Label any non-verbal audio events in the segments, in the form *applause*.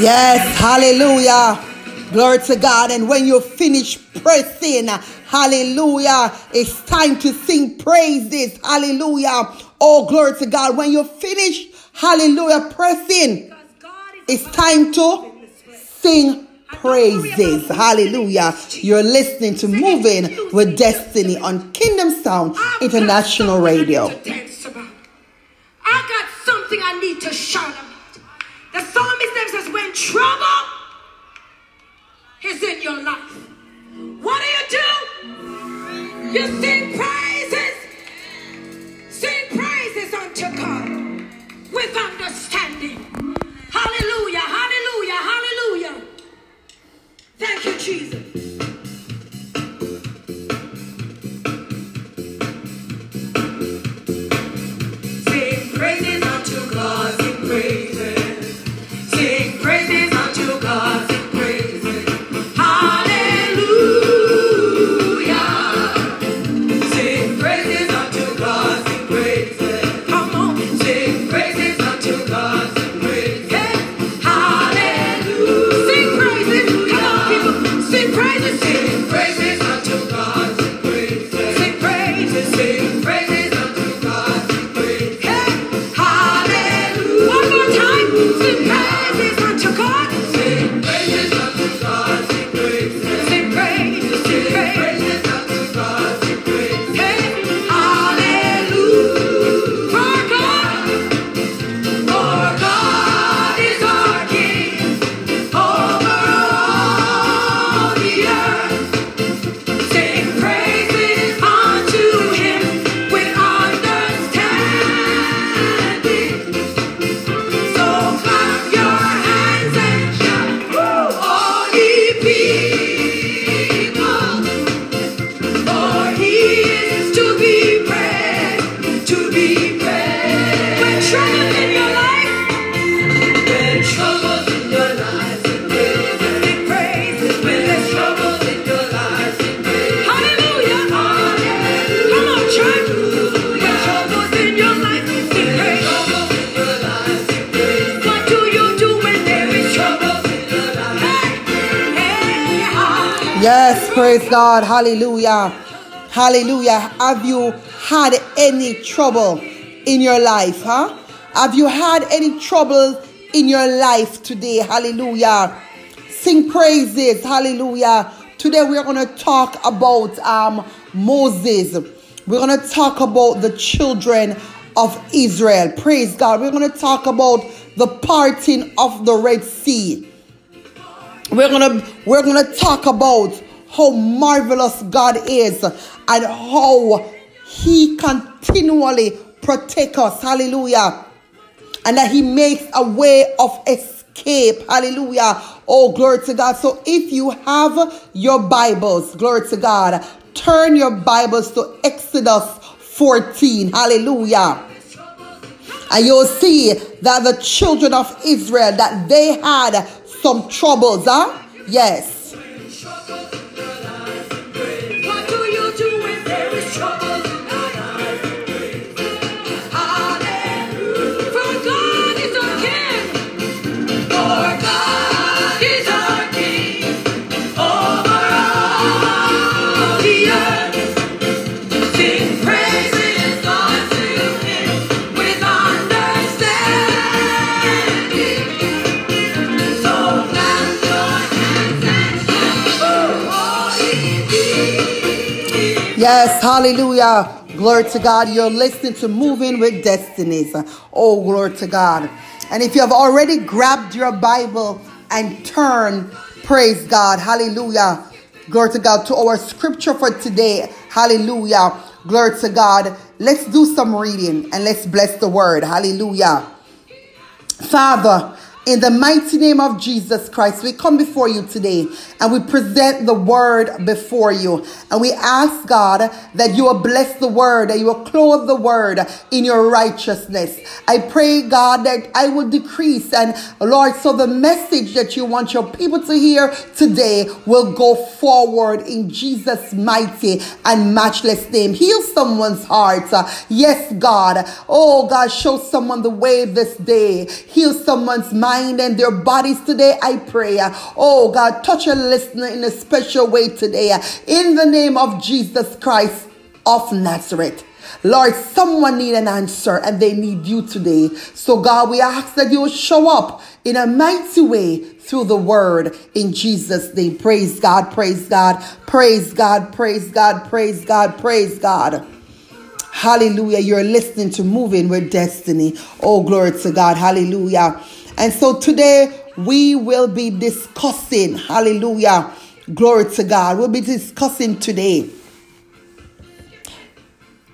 Yes, hallelujah. Glory to God. And when you finish pressing, hallelujah, it's time to sing praises. Hallelujah. Oh, glory to God. When you finish, hallelujah, pressing, it's time to sing praises. Hallelujah. You're listening to Moving with Destiny on Kingdom Sound International Radio. I got something I need to shout about. The psalmist then says, when trouble is in your life, what do you do? You sing praises. Sing praises unto God with understanding. Hallelujah, hallelujah, hallelujah. Thank you, Jesus. Sing praise God. Hallelujah. Hallelujah. Have you had any trouble in your life, huh? Have you had any trouble in your life today? Hallelujah. Sing praises. Hallelujah. Today we're going to talk about um, Moses. We're going to talk about the children of Israel. Praise God. We're going to talk about the parting of the Red Sea we're gonna we're gonna talk about how marvelous God is and how He continually protect us. Hallelujah. And that He makes a way of escape. Hallelujah. Oh, glory to God. So if you have your Bibles, glory to God, turn your Bibles to Exodus 14. Hallelujah. And you'll see that the children of Israel that they had some troubles, huh? Yes. There Yes, hallelujah. Glory to God. You're listening to Moving with Destinies. Oh, glory to God. And if you have already grabbed your Bible and turned, praise God. Hallelujah. Glory to God. To our scripture for today. Hallelujah. Glory to God. Let's do some reading and let's bless the word. Hallelujah. Father, in the mighty name of Jesus Christ, we come before you today and we present the word before you. And we ask God that you will bless the word, that you will clothe the word in your righteousness. I pray, God, that I will decrease and Lord, so the message that you want your people to hear today will go forward in Jesus' mighty and matchless name. Heal someone's heart. Yes, God. Oh, God, show someone the way this day. Heal someone's mind mind and their bodies today. I pray, oh God, touch a listener in a special way today. In the name of Jesus Christ of Nazareth. Lord, someone need an answer and they need you today. So God, we ask that you show up in a mighty way through the word in Jesus' name. Praise God, praise God, praise God, praise God, praise God, praise God. Hallelujah. You're listening to Moving with Destiny. Oh, glory to God. Hallelujah. And so today we will be discussing, hallelujah. Glory to God. We'll be discussing today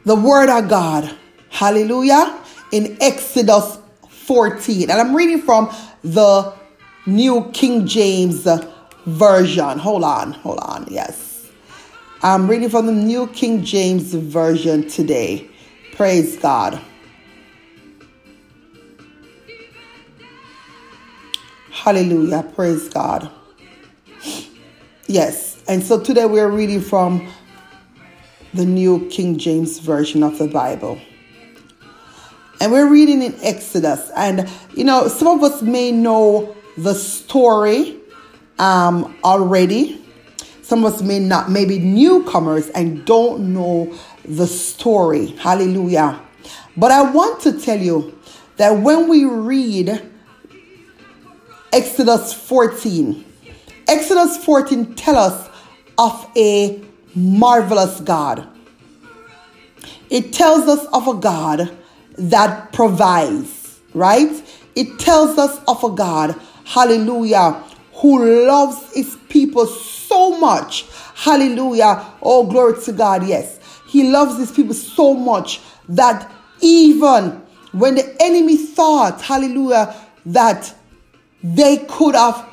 the word of God. Hallelujah. In Exodus 14. And I'm reading from the New King James Version. Hold on, hold on. Yes. I'm reading from the New King James Version today. Praise God. Hallelujah. Praise God. Yes. And so today we're reading from the New King James Version of the Bible. And we're reading in Exodus. And, you know, some of us may know the story um, already. Some of us may not, maybe newcomers and don't know the story. Hallelujah. But I want to tell you that when we read Exodus 14, Exodus 14 tell us of a marvelous God. It tells us of a God that provides, right? It tells us of a God, hallelujah, who loves his people so much. Hallelujah. Oh, glory to God. Yes. He loves his people so much that even when the enemy thought, hallelujah, that they could have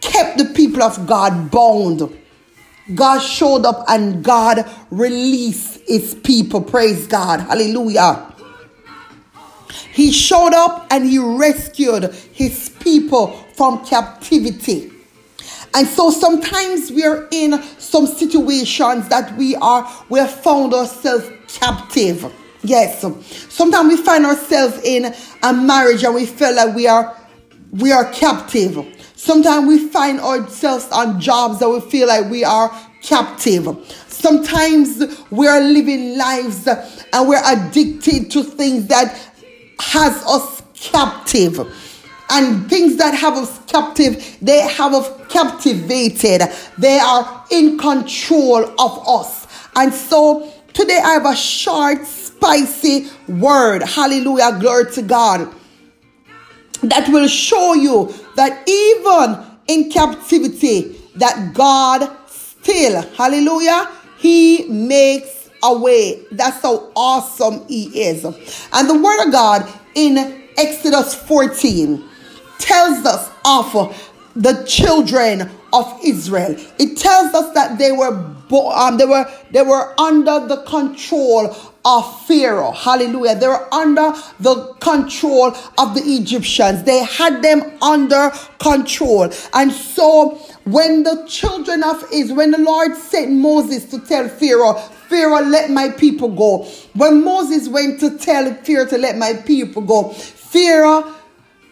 kept the people of God bound, God showed up and God released his people. Praise God. Hallelujah. He showed up and he rescued his people from captivity. And so sometimes we are in some situations that we are, we have found ourselves captive. Yes. Sometimes we find ourselves in a marriage and we feel like we are, we are captive. Sometimes we find ourselves on jobs that we feel like we are captive. Sometimes we are living lives and we're addicted to things that has us captive. And things that have us captive, they have us captivated. They are in control of us. And so today I have a short, spicy word. Hallelujah. Glory to God that will show you that even in captivity that God still hallelujah he makes a way. That's how awesome he is. And the word of God in Exodus 14 tells us of the children of Israel. It tells us that they were um, they were they were under the control of Pharaoh. Hallelujah. They were under the control of the Egyptians. They had them under control. And so when the children of Israel, when the Lord sent Moses to tell Pharaoh, Pharaoh, let my people go. When Moses went to tell Pharaoh to let my people go, Pharaoh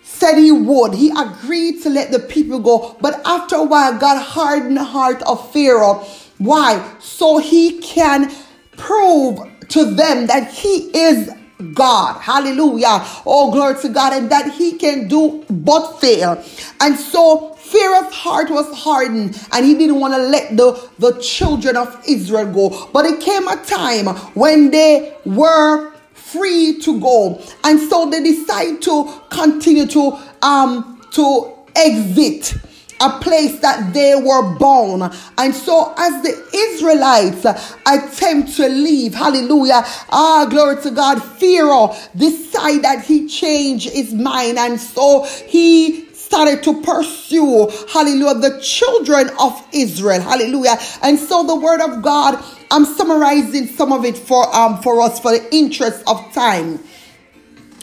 said he would. He agreed to let the people go. But after a while, God hardened the heart of Pharaoh. Why? So he can prove to them that He is God. Hallelujah. Oh, glory to God. And that He can do but fail. And so Pharaoh's heart was hardened and he didn't want to let the, the children of Israel go. But it came a time when they were free to go. And so they decide to continue to um to exit a place that they were born. And so, as the Israelites attempt to leave, hallelujah, ah, glory to God, Pharaoh decided that he changed his mind, and so he started to pursue, hallelujah, the children of Israel, hallelujah. And so, the word of God, I'm summarizing some of it for um for us for the interest of time.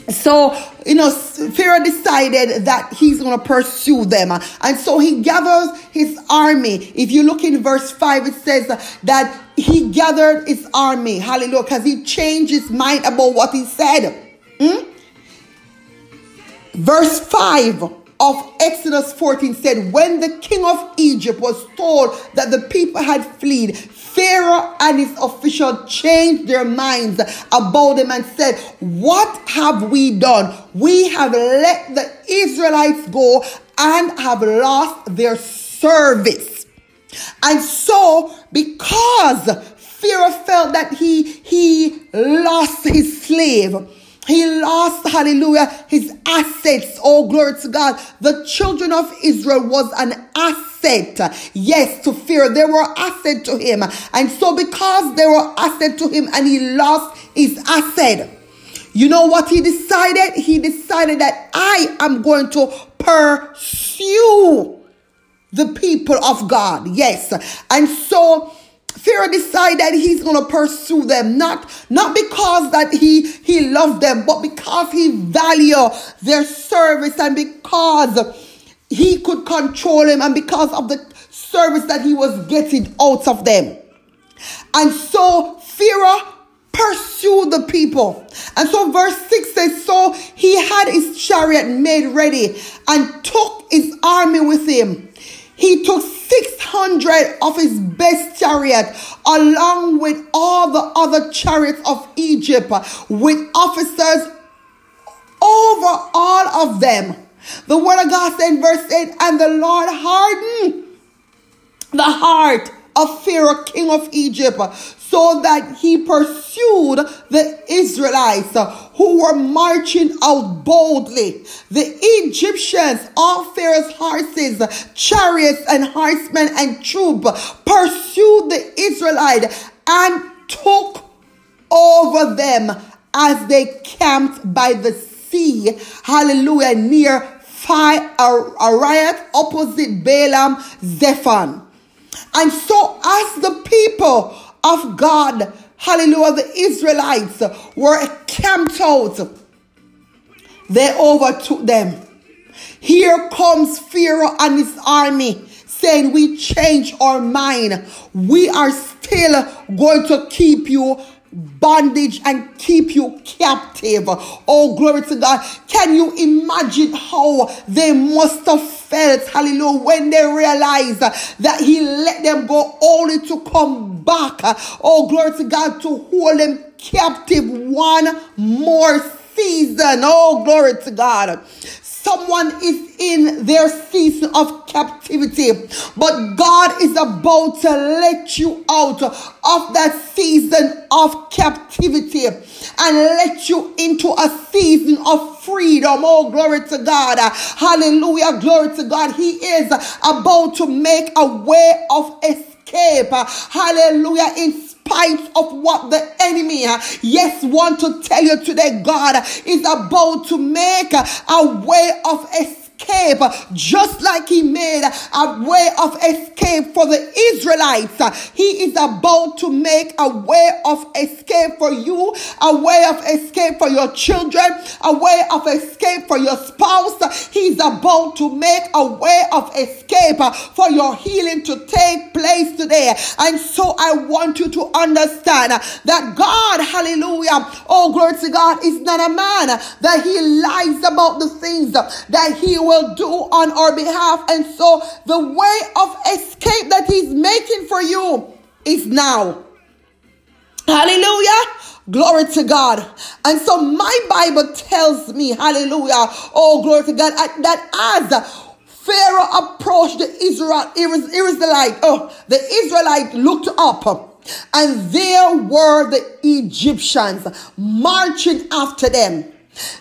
So, you know, Pharaoh decided that he's going to pursue them. And so he gathers his army. If you look in verse 5, it says that he gathered his army. Hallelujah. Because he changed his mind about what he said. Hmm? Verse 5 of Exodus 14 said, When the king of Egypt was told that the people had fled, Pharaoh and his officials changed their minds about them and said, What have we done? We have let the Israelites go and have lost their service. And so, because Pharaoh felt that he, he lost his slave, he lost, hallelujah, his assets. Oh, glory to God. The children of Israel was an asset. Yes, to Pharaoh. They were asset to him. And so because they were asset to him and he lost his asset, you know what he decided? He decided that I am going to pursue the people of God. Yes. And so Pharaoh decided that he's going to pursue them, not, not because that he, he loved them, but because he value their service and because he could control him and because of the service that he was getting out of them. And so Pharaoh pursued the people. And so verse 6 says, So he had his chariot made ready and took his army with him. He took 600 of his best chariot along with all the other chariots of Egypt with officers over all of them. The word of God said verse 8, and the Lord hardened the heart of Pharaoh, king of Egypt, so that he pursued the Israelites who were marching out boldly. The Egyptians, all Pharaoh's horses, chariots, and horsemen and troop pursued the Israelites and took over them as they camped by the sea. Hallelujah. Near Phi Arayat opposite Balaam Zephon. And so as the people of God, hallelujah, the Israelites were camped out, they overtook them. Here comes Pharaoh and his army saying, We change our mind. We are still going to keep you bondage and keep you captive. Oh, glory to God. Can you imagine how they must have felt, hallelujah, when they realized that He let them go only to come back? Oh, glory to God, to hold them captive one more season. Oh, glory to God. Someone is in their season of captivity, but God is about to let you out of that season of captivity and let you into a season of freedom. Oh, glory to God. Hallelujah. Glory to God. He is about to make a way of escape. Uh, hallelujah. In spite of what the enemy, uh, yes, want to tell you today, God is about to make a way of escape escape, just like he made a way of escape for the Israelites. He is about to make a way of escape for you, a way of escape for your children, a way of escape for your spouse. He's about to make a way of escape for your healing to take place today. And so I want you to understand that God, hallelujah, oh glory to God, is not a man that he lies about the things that he will do on our behalf. And so the way of escape that He's making for you is now. Hallelujah. Glory to God. And so my Bible tells me, hallelujah, oh, glory to God, that as Pharaoh approached the Israel, Israelite, oh, the Israelite looked up and there were the Egyptians marching after them.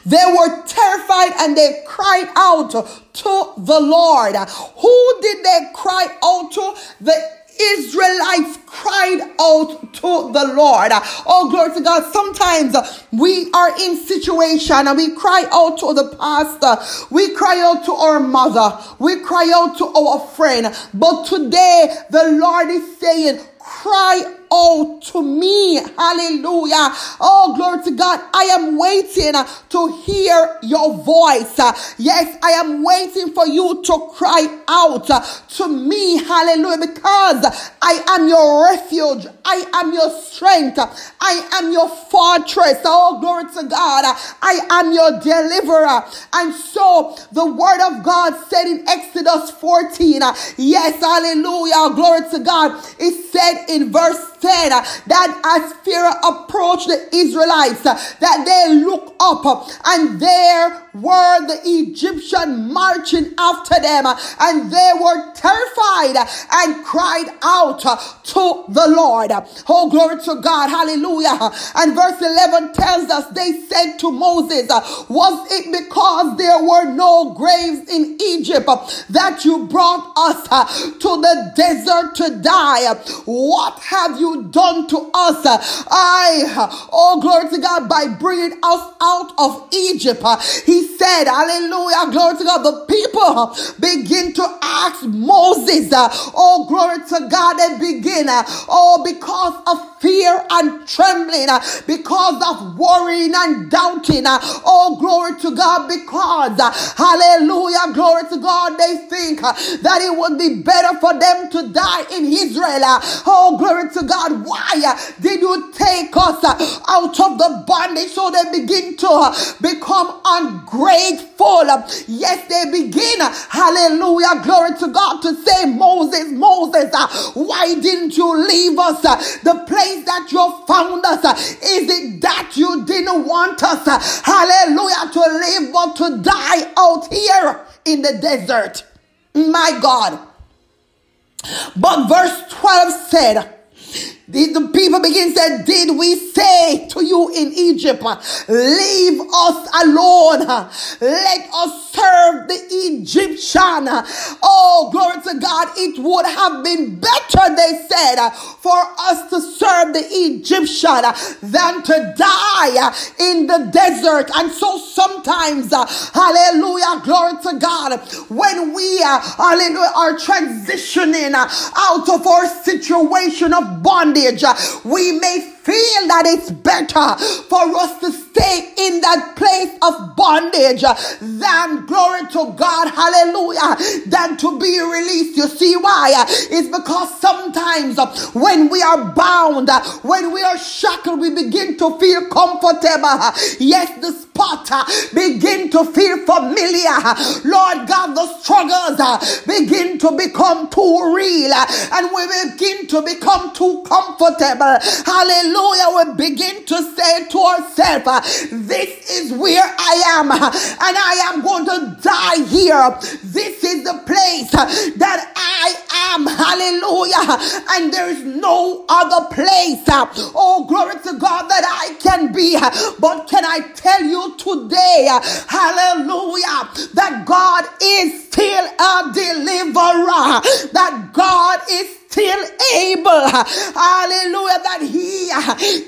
They were terrified and they cried out to the Lord. Who did they cry out to? The Israelites cried out to the Lord. Oh, glory to God. Sometimes we are in situation and we cry out to the pastor. We cry out to our mother. We cry out to our friend. But today the Lord is saying, cry out to me. Hallelujah. Oh, glory to God. I am waiting to hear your voice. Yes, I am waiting for you to cry out to me. Hallelujah. Because I am your refuge. I am your strength. I am your fortress. Oh, glory to God. I am your deliverer. And so the word of God said in Exodus 14, yes, hallelujah, glory to God. It said in verse 10 that as Pharaoh approached the Israelites, that they look up and there were the Egyptian marching after them and they were terrified and cried out to the Lord. Oh, glory to God. Hallelujah. And verse 11 tells us they said to Moses, Was it because there were no graves in Egypt that you brought us to the desert to die? What have you done to us? I, oh, glory to God, by bringing us out of Egypt. He said, Hallelujah, glory to God. The people begin to ask Moses, uh, oh, glory to God, and begin, uh, oh, because of fear and trembling, uh, because of worrying and doubting, uh, oh, glory to God, because, uh, hallelujah, glory to God, they think that it would be better for them to die in Israel. Oh, glory to God, why did you take us out of the bondage so they begin to become ungrateful? Yes, they begin, hallelujah, glory to God, to say, Moses, Moses, why didn't you leave us the place that you found us? Is it that you didn't want us, hallelujah, to live but to die out here in the desert? My God. But verse 12 said, the, the people begin to say, Did we say to you in Egypt, leave us alone? Let us serve the Egyptian. Oh, glory to God. It would have been better, they said, for us to serve the Egyptian than to die in the desert. And so sometimes, hallelujah, glory to God, when we, hallelujah, are transitioning out of our situation of bondage, Uh, we may feel that it's better for us to stay in that place of bondage than glory to God, hallelujah, than to be released. You see why? It's because sometimes when we are bound, when we are shackled, we begin to feel comfortable. Yes, the spot begin to feel familiar. Lord God, the struggles begin to become too real and we begin to become too comfortable. Hallelujah hallelujah, we begin to say to ourselves, This is where I am, and I am going to die here. This is the place that I am, hallelujah, and there is no other place, oh, glory to God, that I can be. But can I tell you today, hallelujah, that God is still a deliverer, that God is still able, hallelujah, that he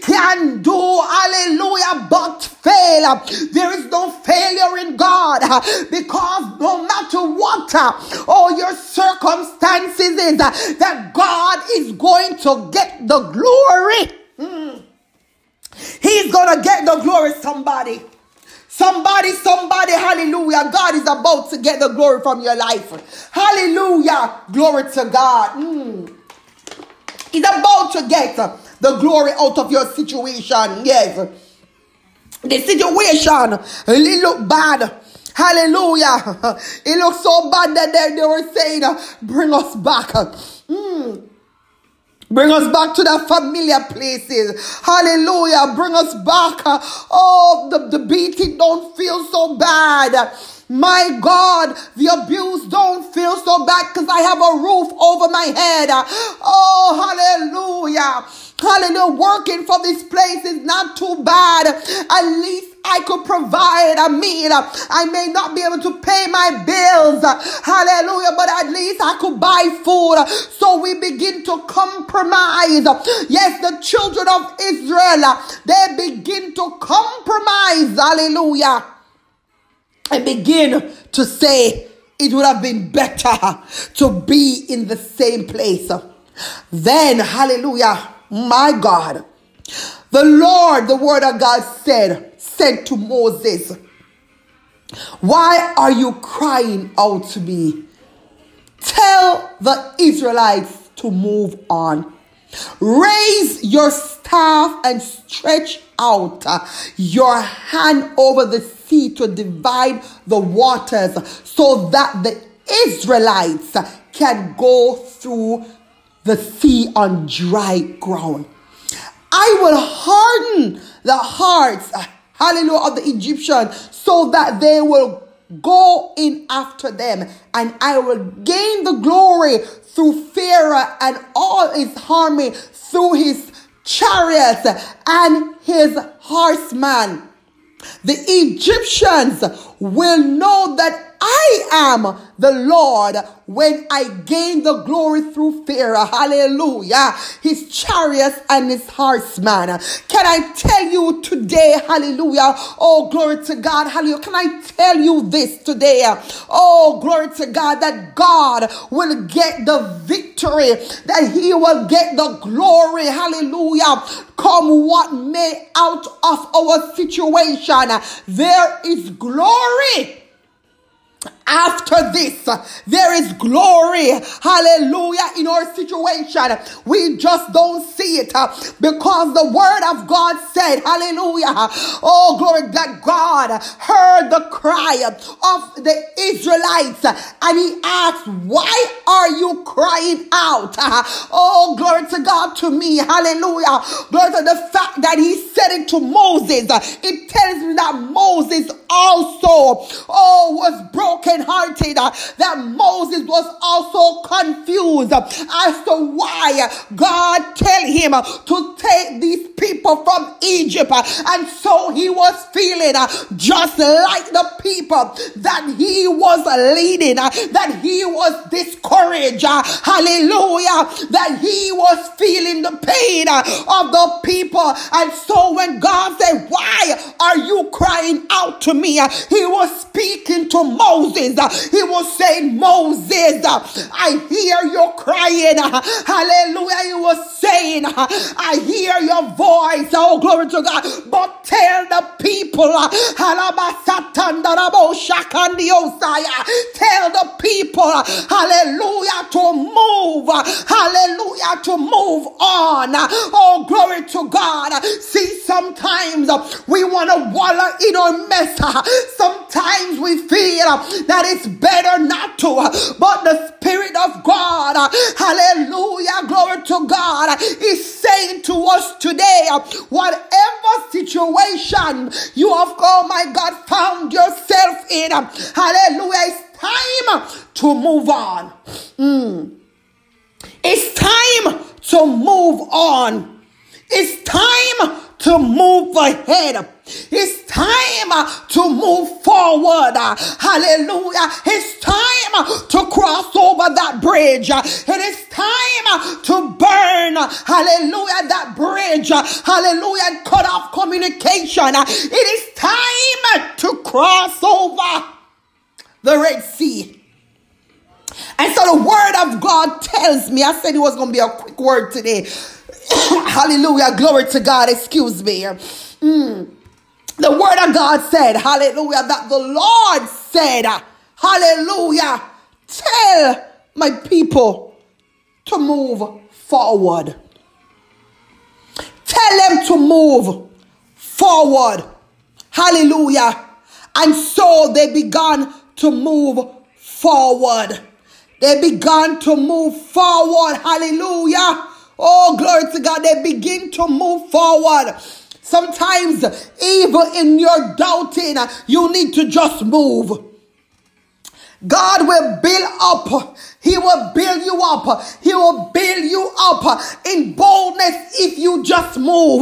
can do, hallelujah, but fail. There is no failure in God because no matter what all your circumstances is, that God is going to get the glory. Mm. He's going to get the glory, somebody. Somebody, somebody, hallelujah. God is about to get the glory from your life. Hallelujah. Glory to God. Mm. He's about to get the glory out of your situation. Yes. The situation, it look bad. Hallelujah. It looks so bad that they, they were saying, bring us back. Mm. Bring us back to the familiar places. Hallelujah. Bring us back. Oh, the, the beating don't feel so bad. My God, the abuse don't feel so bad because I have a roof over my head. Oh, hallelujah. Hallelujah. Working for this place is not too bad. At least I could provide a meal. I may not be able to pay my bills. Hallelujah. But at least I could buy food. So we begin to compromise. Yes, the children of Israel, they begin to compromise. Hallelujah and begin to say it would have been better to be in the same place. Then, hallelujah, My God. The Lord, the word of God said, said to Moses, Why are you crying out to me? Tell the Israelites to move on. Raise your staff and stretch out your hand over the sea to divide the waters so that the Israelites can go through the sea on dry ground. I will harden the hearts, hallelujah, of the Egyptians so that they will go in after them, and I will gain the glory through Pharaoh and all his army, through his chariots and his horsemen. The Egyptians will know that I am the Lord when I gain the glory through Pharaoh. Hallelujah. His chariots and his horsemen. Can I tell you today? Hallelujah. Oh, glory to God. Hallelujah. Can I tell you this today? Oh, glory to God that God will get the victory, that he will get the glory. Hallelujah. Come what may out of our situation. There is glory after this, there is glory. Hallelujah. In our situation, we just don't see it uh, because the word of God said, Hallelujah. Oh, glory that God heard the cry of the Israelites and he asked, Why are you crying out? *laughs* Oh, glory to God to me. Hallelujah. Glory to the fact that he said it to Moses. It tells me that Moses also, oh, was broken hearted, uh, that Moses was also confused as to why God tell him to take these people from Egypt. And so he was feeling uh, just like the people that he was leading, uh, that he was discouraged. Hallelujah. That he was feeling the pain of the people. And so when God said, Why are you crying out to me? He was speaking to Moses. He was saying, Moses, I hear you crying. Hallelujah. He was saying, I hear your voice. Oh, glory to God. But tell the people, tell the people, hallelujah, to move. Hallelujah, to move on. Oh, glory to God. See, sometimes we want to wallow in our mess. Sometimes we feel that it's better not to, but the Spirit of God, hallelujah, glory to God, is saying to us today, whatever situation you have, oh my God, found yourself in, hallelujah, it's time to move on. Mm. It's time to move on. It's time to move ahead. It's time to move forward. Hallelujah. It's time to cross over that bridge. It is time to burn. Hallelujah. That bridge. Hallelujah. Cut off communication. It is time to cross over the Red Sea. And so the word of God tells me, I said it was going to be a quick word today. *coughs* hallelujah. Glory to God. Excuse me. Mm. The word of God said, hallelujah, that the Lord said, hallelujah, tell my people to move forward. Tell them to move forward. Hallelujah. And so they began to move forward. They began to move forward. Hallelujah. Oh, glory to God. They begin to move forward. Sometimes, even in your doubting, you need to just move. God will build up. He will build you up. He will build you up in boldness if you just move.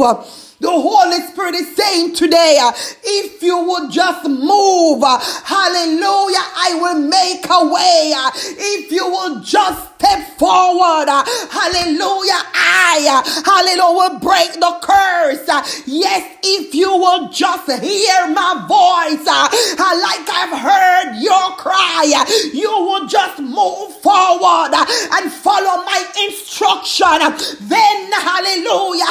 The Holy Spirit is saying today, if you would just move, hallelujah, I will make a way. If you will just step forward, uh, hallelujah, I, uh, hallelujah, will break the curse. Uh, yes, if you will just hear my voice, like I've heard your cry, you will just move forward and follow my instruction. Then, hallelujah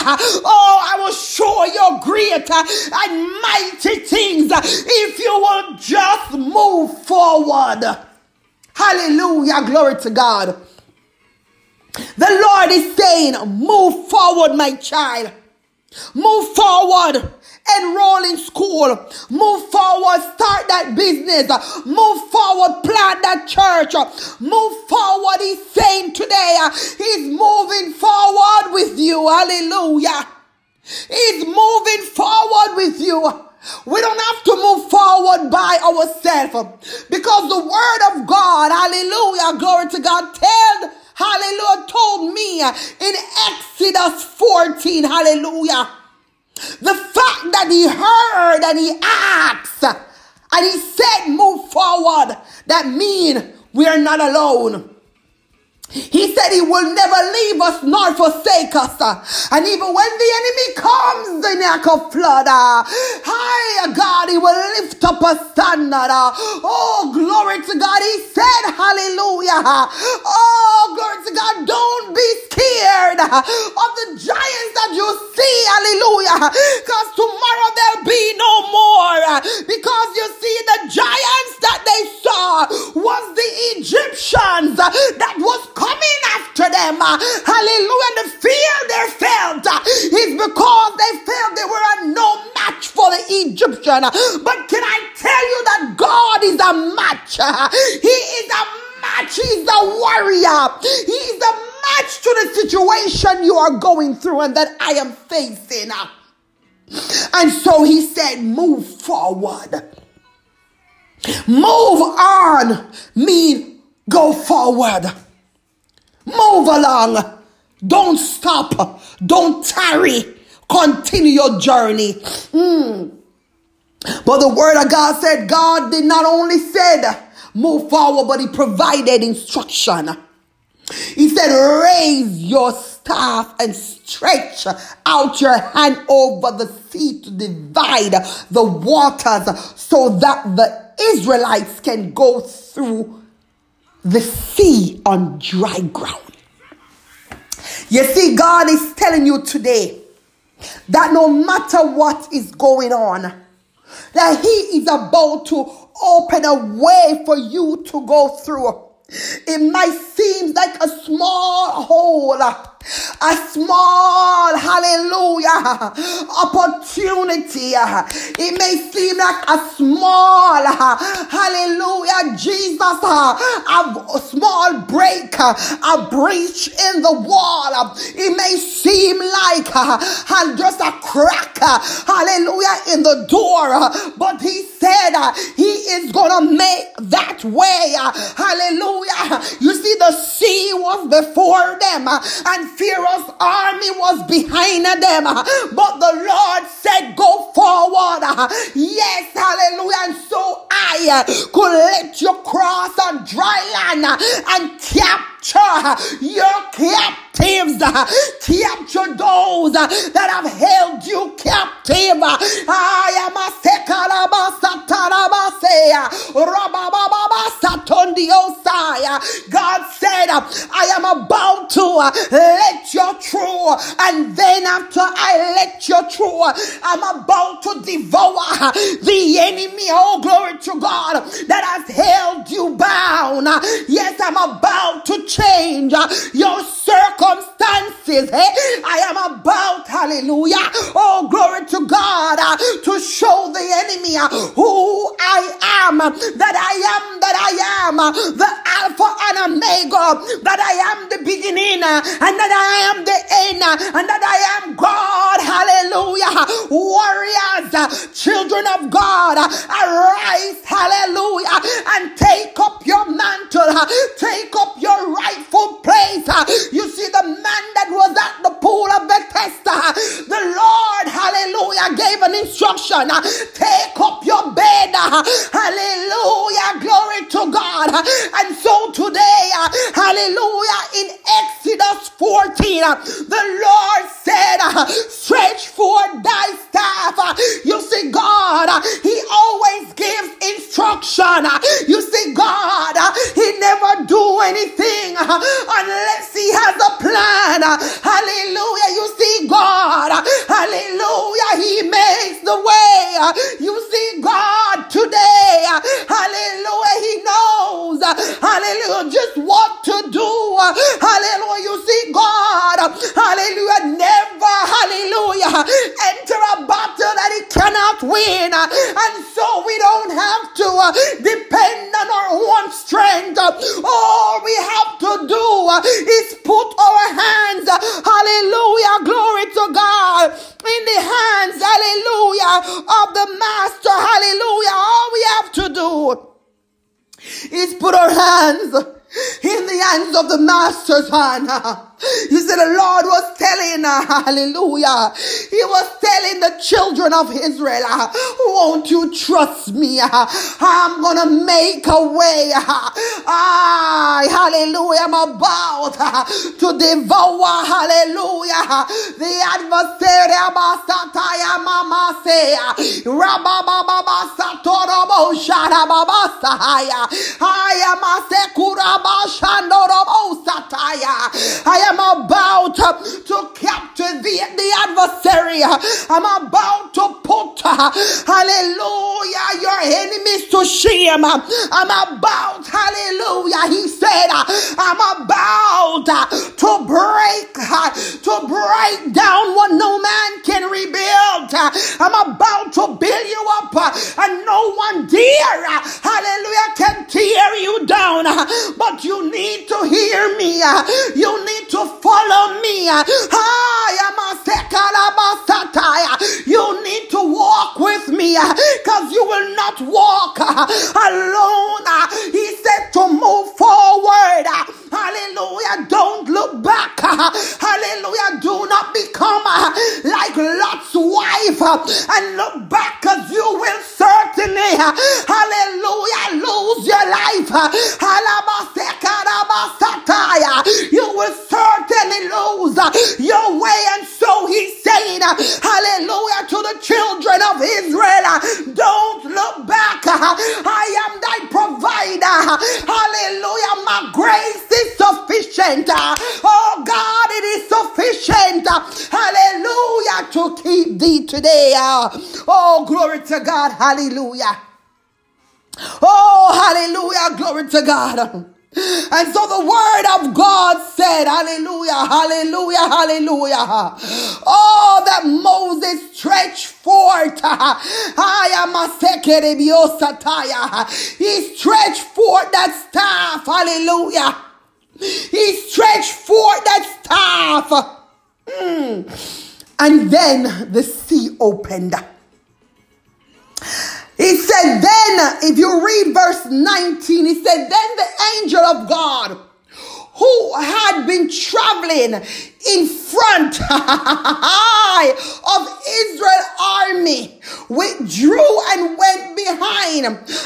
Oh, I will show you great and mighty things if you will just move forward. Hallelujah. Glory to God. The Lord is saying, Move forward, my child. Move forward enroll in school, move forward, start that business, move forward, plant that church, move forward. He's saying today, He's moving forward with you. Hallelujah. He's moving forward with you. We don't have to move forward by ourselves because the word of God, hallelujah, glory to God, tell, hallelujah, told me in Exodus 14, hallelujah the fact that he heard and he asked and he said, move forward, that means we are not alone. He said he will never leave us nor forsake us. And even when the enemy comes in like a flood, high God, he will lift up a standard. Oh, glory to God. He said, hallelujah. Oh, glory to God. Don't be scared of the giants that you see. Hallelujah. Because tomorrow there'll be no more. Because you see, the giants that they saw was the Egyptians that was coming after them. Hallelujah. And the fear they felt is because they felt they were no match for the Egyptian. But can I tell you that God is a match? He is a match. He's a warrior. He's a match to the situation you are going through and that I am facing. And so he said, move forward. Move on mean go forward. Move along. Don't stop. Don't tarry. Continue your journey. Mm. But the word of God said God did not only said move forward, but he provided instruction. He said, raise your staff and stretch out your hand over the sea to divide the waters so that the Israelites can go through the sea on dry ground. You see, God is telling you today that no matter what is going on, that He is about to open a way for you to go through. It might seem like a small hole a small hallelujah opportunity. It may seem like a small hallelujah, Jesus, a small break, a breach in the wall. It may seem like just a crack, hallelujah, in the door, but he said he is gonna make that way, hallelujah. You see, the sea was before them, and Pharaoh's army was behind them. But the Lord said, Go forward. Yes, hallelujah. And so I uh, could let you cross on dry land and capture your captives, capture those that have held you captive. I am a God said, I am about to let you through, and then after I let you through, I'm about to devour the enemy. Oh, glory to God that has held you bound. Yes, I'm about to change your circumstances. Hey, I am about, hallelujah. Oh, glory to God uh, to show the enemy uh, who I am, that I am, that I am, uh, the Alpha and Omega, that I am the beginning and that I am the end and that I am God. Hallelujah. Warriors, children of God, arise. Hallelujah. And take up your mantle. Take up your rightful place. You see the man that was at the pool of Bethesda. The Lord, hallelujah, gave an instruction. Take up your bed. Hallelujah. Glory to God. And so today, hallelujah, in Exodus 14, the Lord said, stretch forth thy staff. You see, God, He always gives instruction. You see, God, He never do anything unless He has has a plan. Hallelujah. You see God. Hallelujah. He makes the way. You see God today. Hallelujah. He knows. Hallelujah. Just what to do. Hallelujah. You see God. Hallelujah. Never. Hallelujah enter a battle that He cannot win. And so we don't have to uh, depend on our own strength. All we have to do uh, is put our hands, hallelujah, glory to God, in the hands, hallelujah, of the Master, hallelujah. All we have to do is put our hands in the hands of the master's hand. You said the Lord was telling, hallelujah, he was telling the children of Israel, won't you trust me? I'm gonna make a way. Ah, hallelujah, I'm about to devour, hallelujah, the adversary, Abasataya Mama say, Rababa Satorobo I am a Sataya. I am about to captivate the adversary. I'm about to put, hallelujah, your enemies to shame. I'm about, hallelujah, he said, I'm about to break, to break down what no man can rebuild. I'm about to build you up and no one dare, hallelujah, can tear you down. But you need to hear me. You need to follow me. You need to walk with me because you will not walk alone. He said to move forward. Hallelujah. Don't look back. Hallelujah. Do not become like Lot's wife and look back because you will certainly, hallelujah, lose your life. You will certainly lose your way. And so he's saying, hallelujah, to the children of Israel, don't look back. I am thy provider. Hallelujah. My grace is sufficient. Oh God, it is sufficient. Hallelujah. To keep thee today. Oh, glory to God. Hallelujah. Oh, hallelujah. Glory to God. And so the word of God said, Hallelujah, Hallelujah, Hallelujah. Oh, that Moses stretched forth. I am a He stretched forth that staff. Hallelujah. He stretched forth that staff. Mm. And then the sea opened. He said, then, if you read verse 19, he said, then the angel of God who had been traveling in front *laughs* of Israel army withdrew and went behind.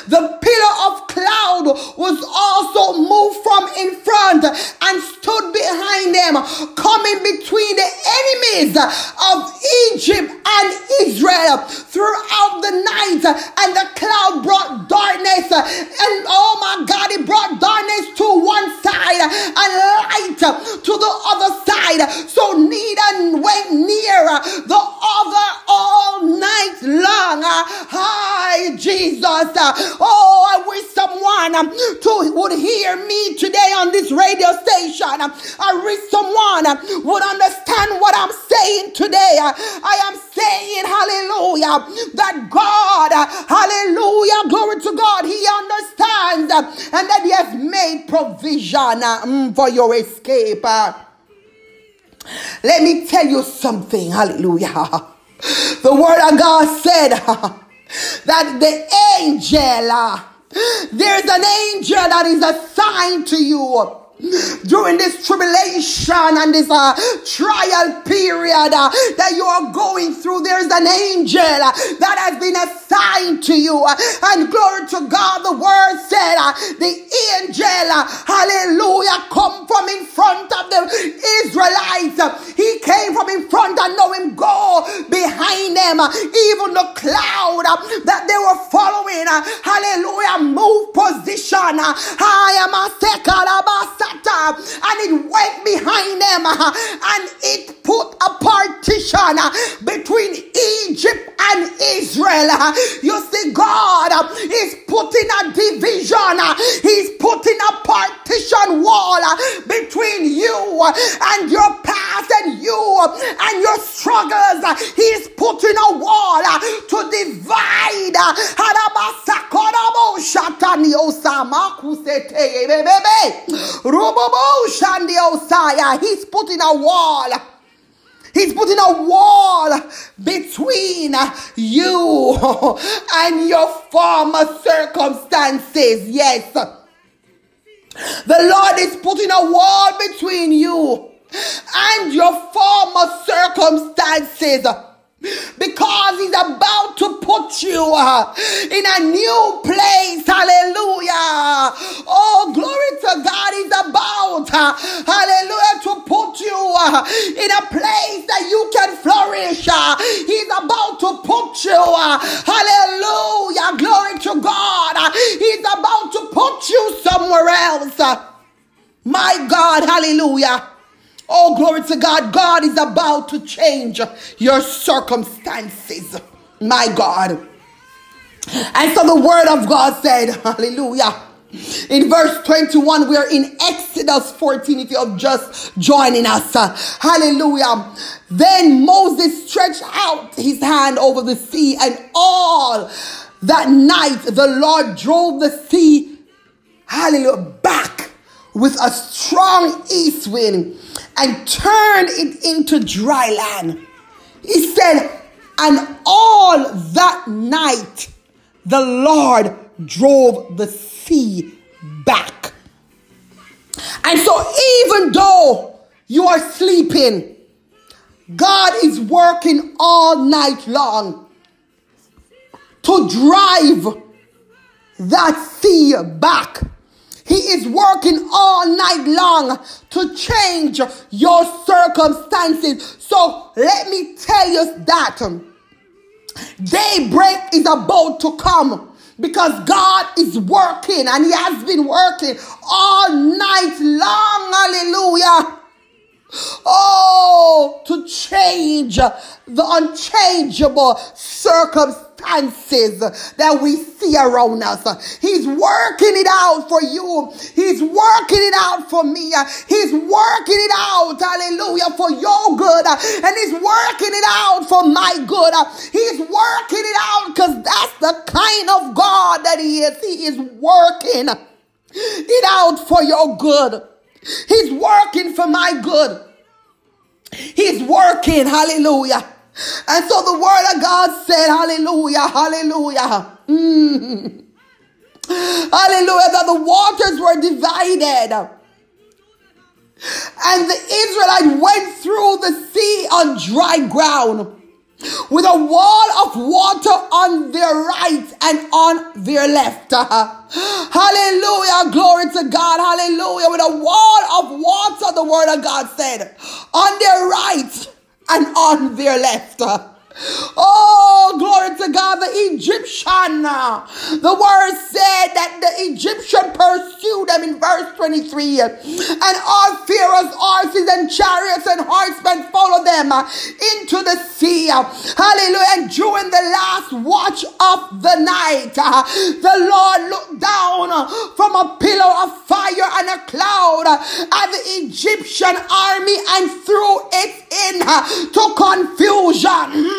The pillar of cloud was also moved from in front and stood behind them, coming between the enemies of Egypt and Israel throughout the night. And the cloud brought darkness, and oh my God, it brought darkness to one side and light to the other side. So neither went near the other all night long. Hi, Jesus. Oh, I wish someone to, would hear me today on this radio station. I wish someone would understand what I'm saying today. I am saying, hallelujah, that God, hallelujah, glory to God, He understands and that He has made provision mm. For your escape. Ah. Let me tell you something. Hallelujah. *laughs* The word of God said *laughs* that the angel, ah, there's an angel that is assigned to you during this tribulation and this uh, trial period uh, that you are going through, there's an angel uh, that has been assigned to you. and glory to God, the word said, uh, the angel, uh, hallelujah, come from in front of the Israelites. he came from in front and know him go behind them. even the cloud uh, that they were following, hallelujah, move position. I am a second Uh, and it went behind them uh, and it put a partition uh, between Egypt and Israel. You see, God is putting a division, He's putting a partition wall between you and your past and you and your struggles. He's putting a wall to divide. He's putting a wall. He's putting a wall between you and your former circumstances. Yes. The Lord is putting a wall between you and your former circumstances because he's about to put you uh, in a new place. Hallelujah. Oh, glory to God. He's about, uh, hallelujah, to put you uh, in a place that you can flourish. He's about to put you, hallelujah, glory to God. He's about to put you somewhere else. My God, hallelujah. Oh, glory to God. God is about to change your circumstances. My God. And so the word of God said, Hallelujah. In verse 21, we are in Exodus 14, if you're just joining us. hallelujah. Then Moses stretched out his hand over the sea, and all that night the Lord drove the sea, hallelujah, back with a strong east wind and turn it into dry land. He said, and all that night the Lord drove the sea back. And so, even though you are sleeping, God is working all night long to drive that sea back. He is working all night long to change your circumstances. So let me tell you that daybreak is about to come because God is working and He has been working all night long. Hallelujah. Oh, to change the unchangeable circumstances circumstances that we see around us. He's working it out for you. He's working it out for me. He's working it out, hallelujah, for your good. And he's working it out for my good. He's working it out because that's the kind of God that he is. He is working it out for your good. He's working for my good. He's working, hallelujah. And so the word of God said, Hallelujah, hallelujah. Mm. Hallelujah, that the waters were divided. And the Israelite went through the sea on dry ground with a wall of water on their right and on their left. *laughs* Hallelujah. Glory to God. Hallelujah. With a wall of water, the word of God said, on their right and on their left. Oh, glory to God, the Egyptian. The word said that the Egyptian pursued them in verse 23. And all Pharaoh's horses and chariots and horsemen followed them into the sea. Hallelujah. And during the last watch of the night, the Lord looked down from a pillar of fire and a cloud at the Egyptian army and threw it into confusion.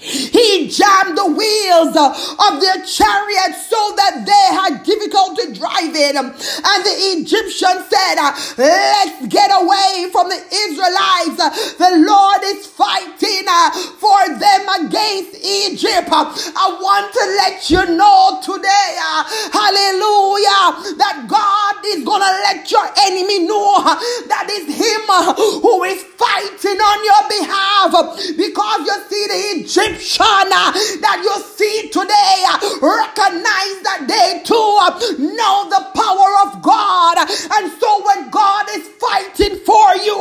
He jammed the wheels of their chariots so that they had difficulty driving. And the Egyptian said, Let's get away from the Israelites. The Lord is fighting uh, for them against Egypt. I want to let you know today, uh, hallelujah, that God is going to let your enemy know that is Him who is fighting on your behalf because you see the Egyptian Uh, that you see today, uh, recognize that they too uh, know the power of God. And so when God is fighting for you,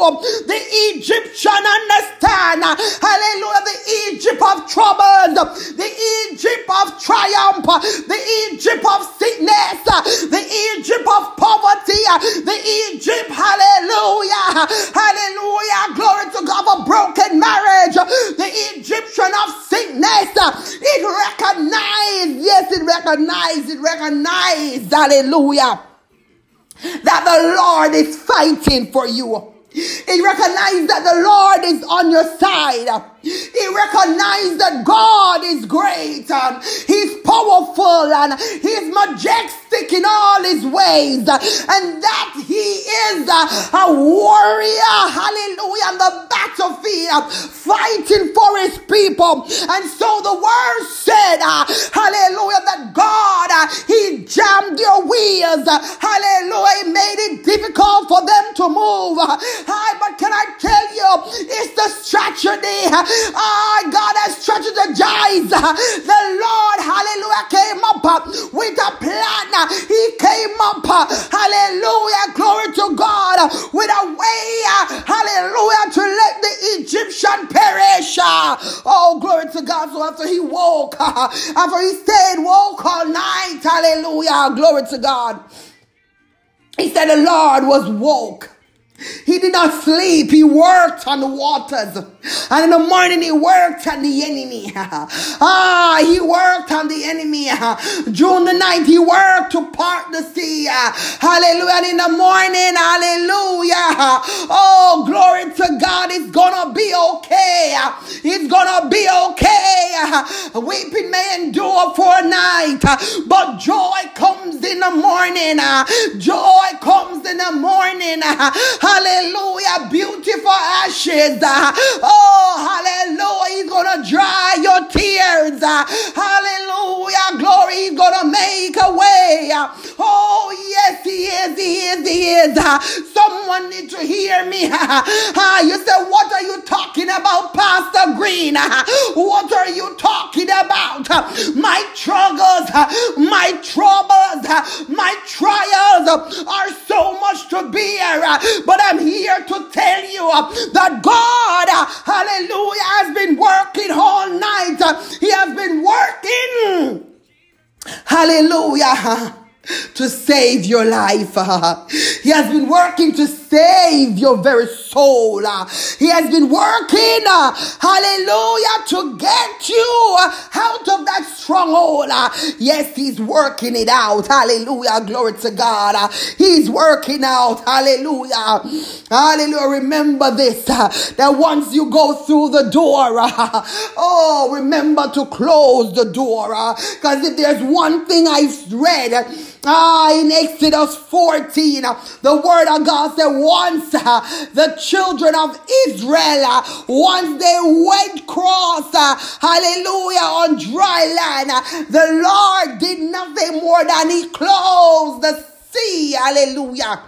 the Egyptian understand, hallelujah, the Egypt of troubles, the Egypt of triumph, the Egypt of sickness, the Egypt of poverty, the Egypt, hallelujah, hallelujah, glory to God, of a broken marriage, the Egyptian of sickness. It recognized, yes, it recognized, it recognized, hallelujah, that the Lord is fighting for you. It recognized that the Lord is on your side. He recognized that God is great and He's powerful and He's majestic in all His ways and that He is a warrior, hallelujah, on the battlefield fighting for His people. And so the word said, uh, hallelujah, that God, uh, He jammed your wheels, hallelujah, He made it difficult for them to move. Hi, but can I tell you, it's the strategy. Ah, God has strategized. The Lord, hallelujah, came up with a plan. He came up, hallelujah, glory to God, with a way, hallelujah, to let the Egyptian perish. Oh, glory to God. So after he woke, after he stayed woke all night, hallelujah, glory to God. He said the Lord was woke. He did not sleep. He worked on the waters. And in the morning, he worked on the enemy. *laughs* ah, he worked on the enemy. *laughs* June the 9th, he worked to part the sea. *laughs* Hallelujah. And in the morning, hallelujah. Oh, glory to God. It's gonna be okay. It's gonna be okay. Weeping may endure for a night, but joy comes in the morning. Joy comes in the morning. Hallelujah. Beautiful ashes. Oh, hallelujah. He's going to dry your tears. Hallelujah. Glory. He's going to make a way. Oh, yes, he is. He is. He is. Someone need to hear me. *laughs* You said, What are you talking about, Pastor Green? What are you talking about? My struggles, my troubles, my trials are so much to bear. But but I'm here to tell you uh, that God, uh, hallelujah, has been working all night. He has been working. Hallelujah *laughs* to save your life. *laughs* He has been working to save your very soul. He has been working, uh, hallelujah, to get you uh, out of that stronghold. Uh, yes, He's working it out. Hallelujah. Glory to God. He's working out. Hallelujah. Hallelujah. Remember this that once you go through the door, *laughs* oh, remember to close the door. Because if there's one thing I've read, Ah, in Exodus 14, the word of God said, once uh, the children of Israel, uh, once they went cross, uh, hallelujah, on dry land, the Lord did nothing more than he closed the sea, hallelujah.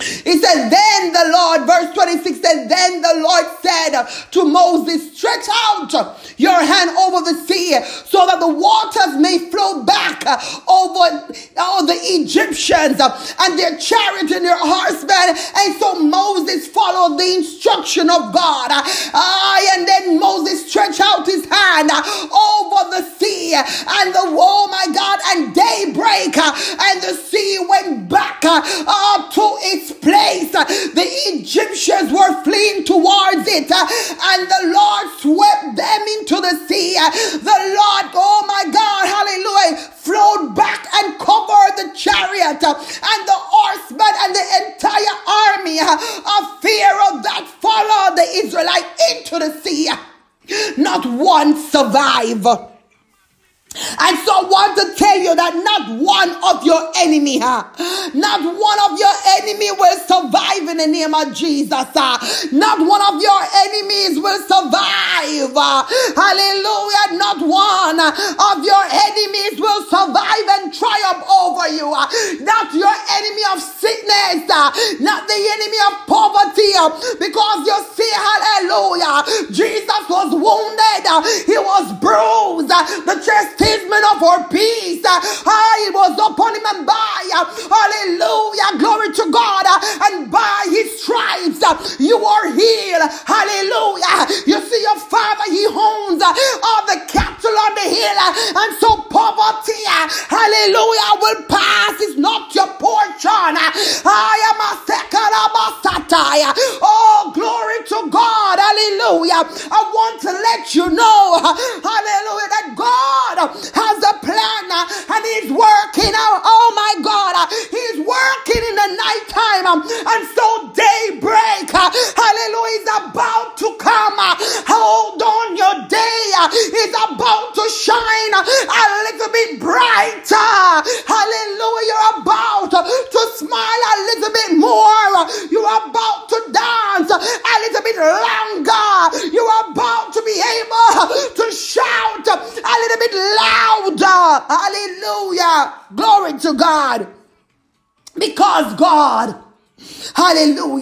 He said, Then the Lord, verse 26 says, Then the Lord said to Moses, Stretch out your hand over the sea so that the waters may flow back over all the Egyptians and their chariot and their horsemen. And so Moses followed the instruction of God. Ah, and then Moses stretched out his hand over the sea and the, oh my God, and daybreak and the sea went back up to its place. The Egyptians were fleeing towards it, and the Lord swept them into the sea. The Lord, oh my God, hallelujah, flowed back and covered the chariot and the horsemen and the entire army of of that followed the Israelite into the sea. Not one survived. And so I want to tell you that not one of your enemy, huh? not one of your enemy will survive in the name of Jesus. Huh? Not one of your enemies will survive. Hallelujah. Not one of your enemies will survive and triumph over you. Not your enemy of sickness, not the enemy of poverty. Because you see, hallelujah, Jesus was wounded, he was bruised. The chest chastisement of our peace. Ah, it was upon him and by, hallelujah, glory to God, and by his stripes you are healed. Hallelujah. You see, your father, he owns all the capital on the hill ill, and so poverty, hallelujah, will pass. It's not your portion. I am a second Oh, glory to God, hallelujah. I want to let you know, hallelujah, that God has a plan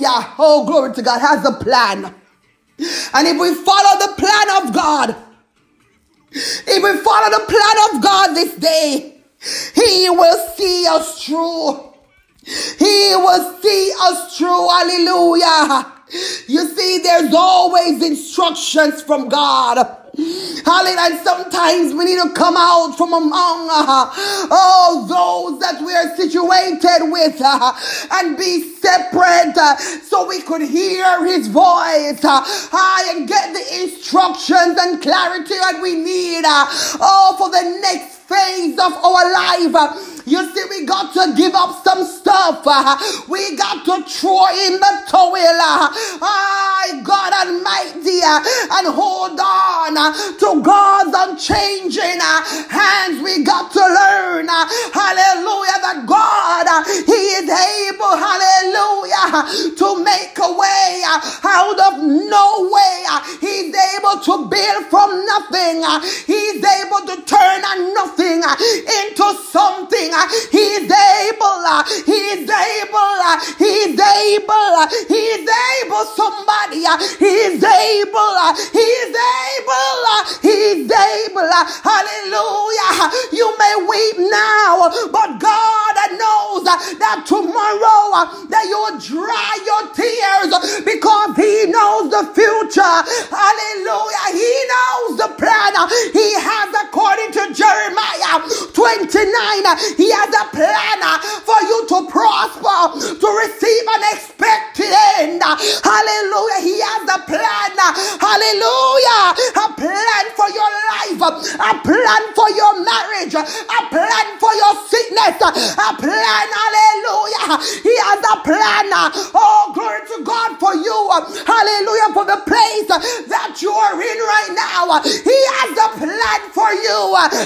hallelujah, oh, glory to God, has a plan. And if we follow the plan of God, if we follow the plan of God this day, He will see us through. He will see us through. Hallelujah. You see, there's always instructions from God. Hallelujah. Sometimes we need to come out from among uh, all those that we are situated with uh, and be separate uh, so we could hear his voice uh, and get the instructions and clarity that we need uh, oh, for the next phase of our life. You see, we got to give up some stuff. We got to throw in the towel. Uh, God Almighty, and hold on to God's unchanging hands. We got to learn, hallelujah, that God, He is able, hallelujah, to make a way out of no way. He's able to build from nothing. He's able to turn a nothing Uh, into something. Uh, he's able. Uh, he's able. He's able. He's able. Somebody. He's able. He's able. He's able. Hallelujah. You may weep now, but God knows that tomorrow that you'll dry your tears because He knows the future. Hallelujah. He knows the plan He has according to Jeremiah 29, He has a plan for you to prosper, to receive an expected end. Hallelujah. He has a plan. Hallelujah. A plan for your life, a plan for your marriage, a plan for your sickness, a plan. Hallelujah. He has a plan. Oh, glory to God for you. Hallelujah. For the place that you are in right now. He has a plan for you.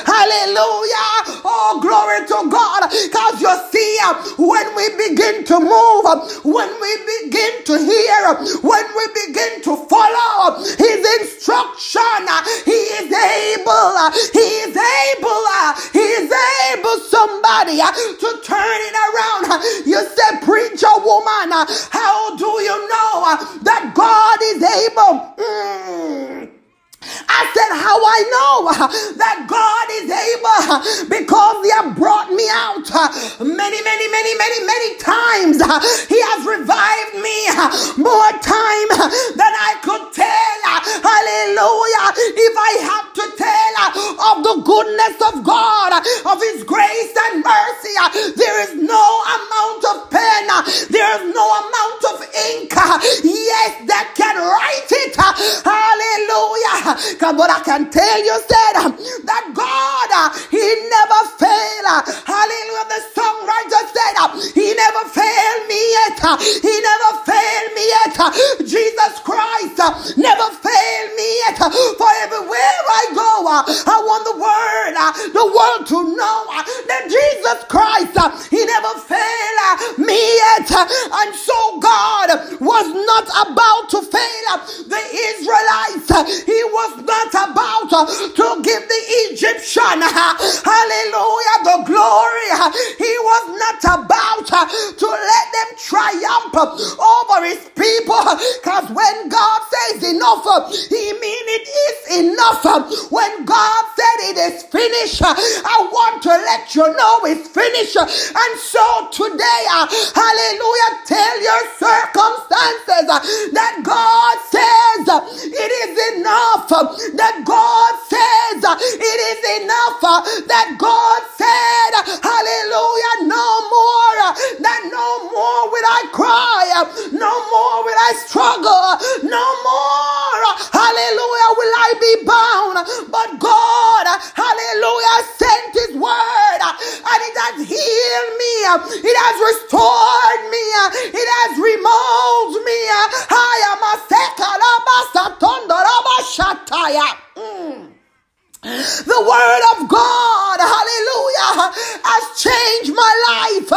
Hallelujah. Oh, glory to God. Because you see, when we begin to move, when we begin to hear, when we begin to follow His instruction, He is able, He is able, He is able, somebody, to turn it around. You said, preacher woman, how do you know that God is able? Mm. I said, How I know that God is able because He has brought me out many, many, many, many, many times. He has revived me more time than I could tell. Hallelujah. If I have to tell of the goodness of God, of His grace and mercy, there is no amount of pen, there is no amount of ink, yes, that can write it. Hallelujah. But I can tell you, said um, that God, uh, He never failed. Uh, hallelujah. The songwriter said, um, He never failed me yet. Uh, he never failed me yet. Jesus Christ never failed me yet. For everywhere I go, I want the world, the world to know that Jesus Christ, He never failed me yet. And so God was not about to fail the Israelites. He was not about uh, to give the Egyptian, uh, hallelujah, the glory. He was not about uh, to let them triumph over his people. Because when God says enough, he means it is enough. When God said it is finished, I want to let you know it's finished. And so today, hallelujah, tell your circumstances that God says it is enough Uh, that God says uh, it is enough uh, that God said, hallelujah, no more, that no more will I cry, no more will I struggle, no more, hallelujah, will I be bound, but God, hallelujah, sent his word and it has healed me, it has restored me, it has removed me. Mm. The word of God, hallelujah, has changed my life.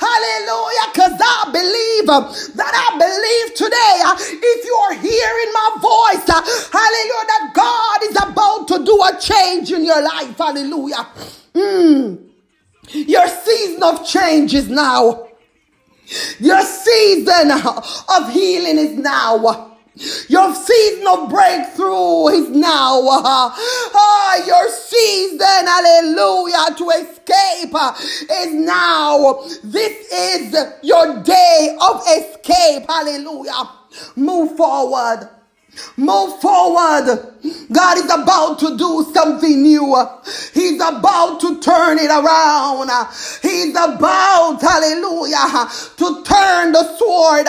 Hallelujah, because I believe that I believe today, if you're hearing my voice, hallelujah, that God is about to do a change in your life. Hallelujah. Mm. Your season of change is now. Your season of healing is now. Your season of breakthrough is now. Uh, *laughs* your season, hallelujah, to escape uh, is now. This is your day of escape. Hallelujah. Move forward. Move forward. God is about to do something new. He's about to turn it around. He's about, hallelujah, to turn the sword.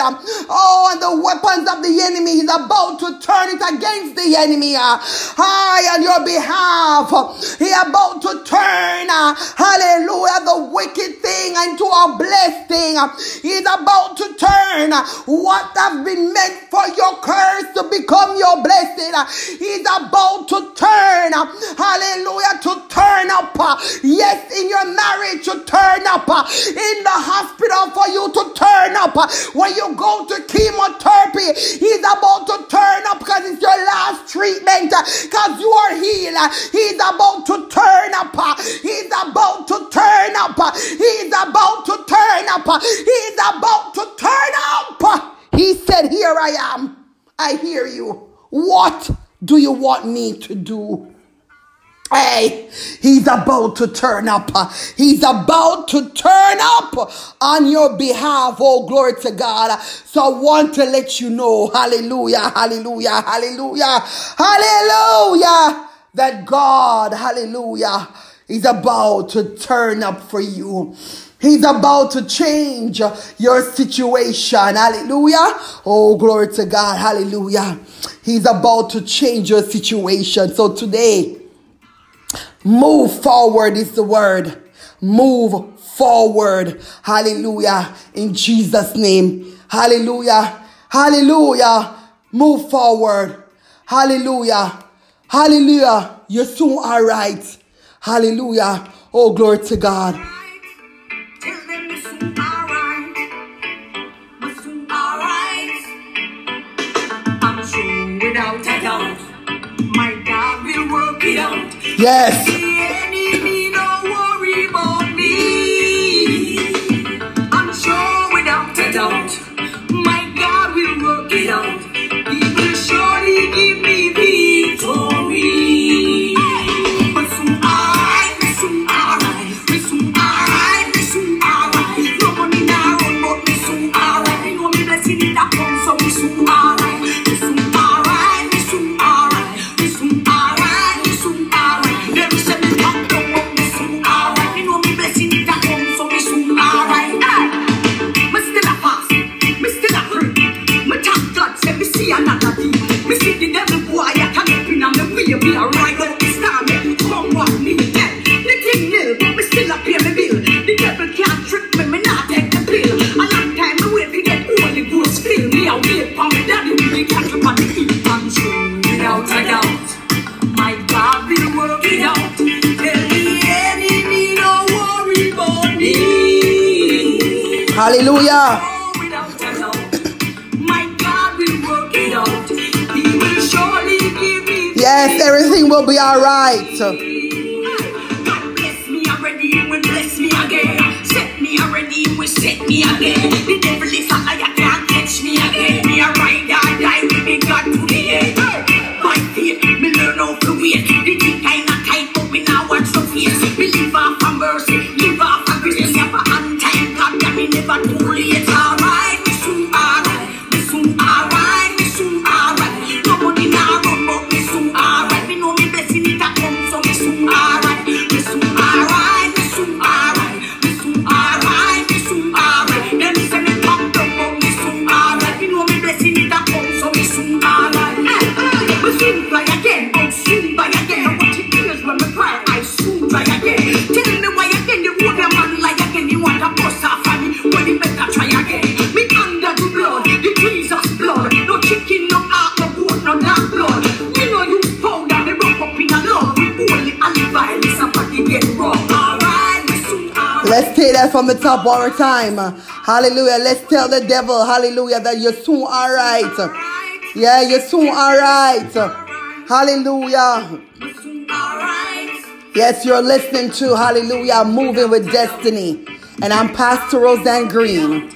Oh, and the weapons of the enemy. He's about to turn it against the enemy. High on your behalf. He's about to turn, hallelujah, the wicked thing into a blessed thing. He's about to turn what has been meant for your curse to become your blessing. He's about to turn, hallelujah, to turn up. Yes, in your marriage, to turn up. In the hospital, for you to turn up. When you go to chemotherapy, he's about to turn up because it's your last treatment. Because you are healed. He's about to turn up. He's about to turn up. He's about to turn up. He's about to turn up. He said, Here I am. I hear you. What do you want me to do? Hey, he's about to turn up. He's about to turn up on your behalf. Oh, glory to God. So I want to let you know, hallelujah, hallelujah, hallelujah, hallelujah, that God, hallelujah, is about to turn up for you. He's about to change your situation. Hallelujah. Oh, glory to God. Hallelujah. He's about to change your situation. So today, move forward is the word. Move forward. Hallelujah. In Jesus' name. Hallelujah. Hallelujah. Move forward. Hallelujah. Hallelujah. You soon are right. Hallelujah. Oh, glory to God. Yes. And me me alright. But this time, me come what me yeah. The thing but me still a me bill. The devil can't trick me, me not take the pill. A long time me wait to get Holy Ghost fill me. I wait for me daddy, me catch on the without a doubt, my God will work it the worry me. Hallelujah. Yes, everything will be all right. God bless me already, He will bless me again. Set me already, He will set me again. The devil is a liar, can't catch me again. Me a ride or die with me God to the end. By faith, me learn how to wait. The thing kinda tight, but we now watch the face. We live off of mercy, live off of grace. Me a hand time, God, that me never too From the top one more time. Hallelujah. Let's tell the devil, hallelujah, that you're soon all right. Yeah, you're soon all right. Hallelujah. Yes, you're listening to Hallelujah, Moving with Destiny. And I'm Pastor Roseanne Green.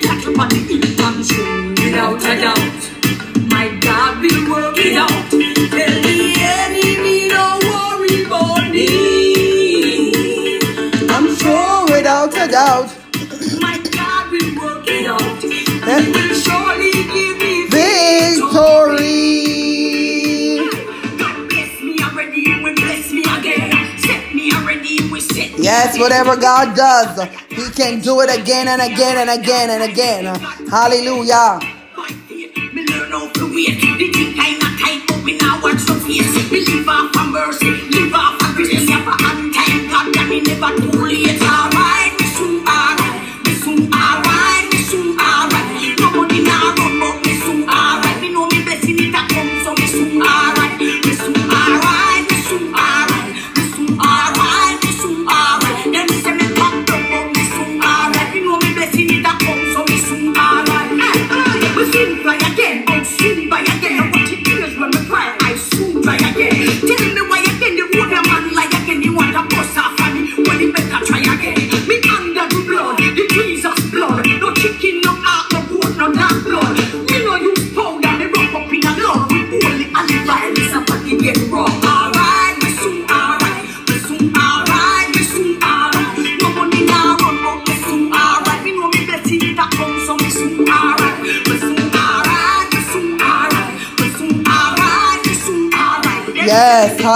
Daddy with the cattle on the heat and soon, without a doubt. My God will work it out. Tell the enemy don't worry about me. I'm sure without a doubt. My God will work it out. Eh? He will surely give me Victory. God bless me already, He will bless me again. Set me already, He will set me Yes, whatever God does, Can do it again and again and again and again. Hallelujah. By faith, me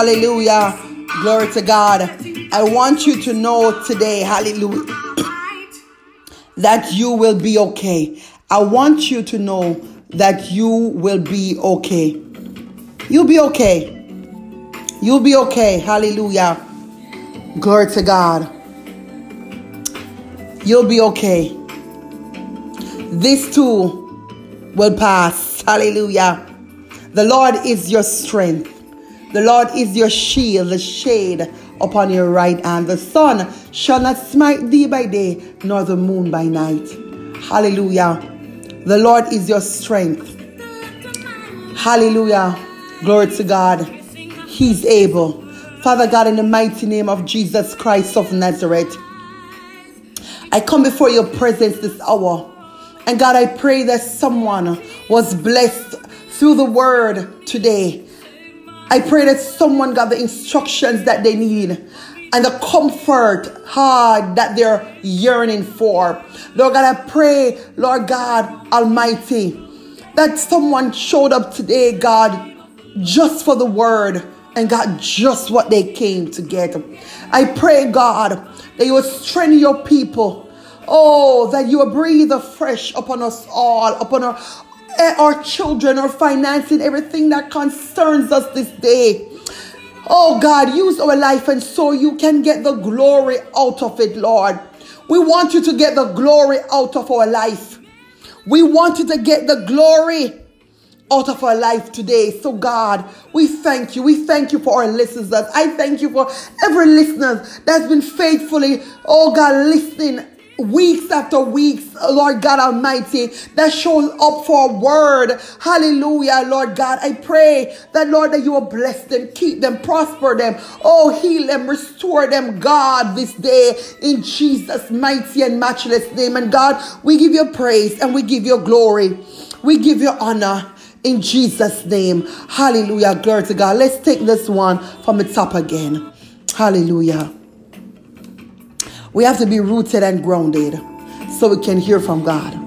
hallelujah. Glory to God. I want you to know today, hallelujah, that you will be okay. I want you to know that you will be okay. You'll be okay. You'll be okay. Hallelujah. Glory to God. You'll be okay. This too will pass. Hallelujah. The Lord is your strength. The Lord is your shield, the shade upon your right hand. The sun shall not smite thee by day, nor the moon by night. Hallelujah. The Lord is your strength. Hallelujah. Glory to God. He's able. Father God, in the mighty name of Jesus Christ of Nazareth, I come before your presence this hour. And God, I pray that someone was blessed through the word today. I pray that someone got the instructions that they need and the comfort hard that they're yearning for. Lord God, I pray, Lord God Almighty, that someone showed up today, God, just for the word and got just what they came to get. I pray, God, that you will strengthen your people. Oh, that you will breathe afresh upon us all, upon our, Eh, our children, our financing, everything that concerns us this day. Oh God, use our life and so you can get the glory out of it, Lord. We want you to get the glory out of our life. We want you to get the glory out of our life today. So, God, we thank you. We thank you for our listeners. I thank you for every listener that's been faithfully, oh God, listening weeks after weeks, Lord God Almighty, that shows up for a word. Hallelujah, Lord God. I pray that, Lord, that you will bless them, keep them, prosper them, oh, heal them, restore them, God, this day in Jesus' mighty and matchless name. And God, we give you praise and we give you glory. We give you honor in Jesus' name. Hallelujah. Glory to God. Let's take this one from the top again. Hallelujah. We have to be rooted and grounded so we can hear from God.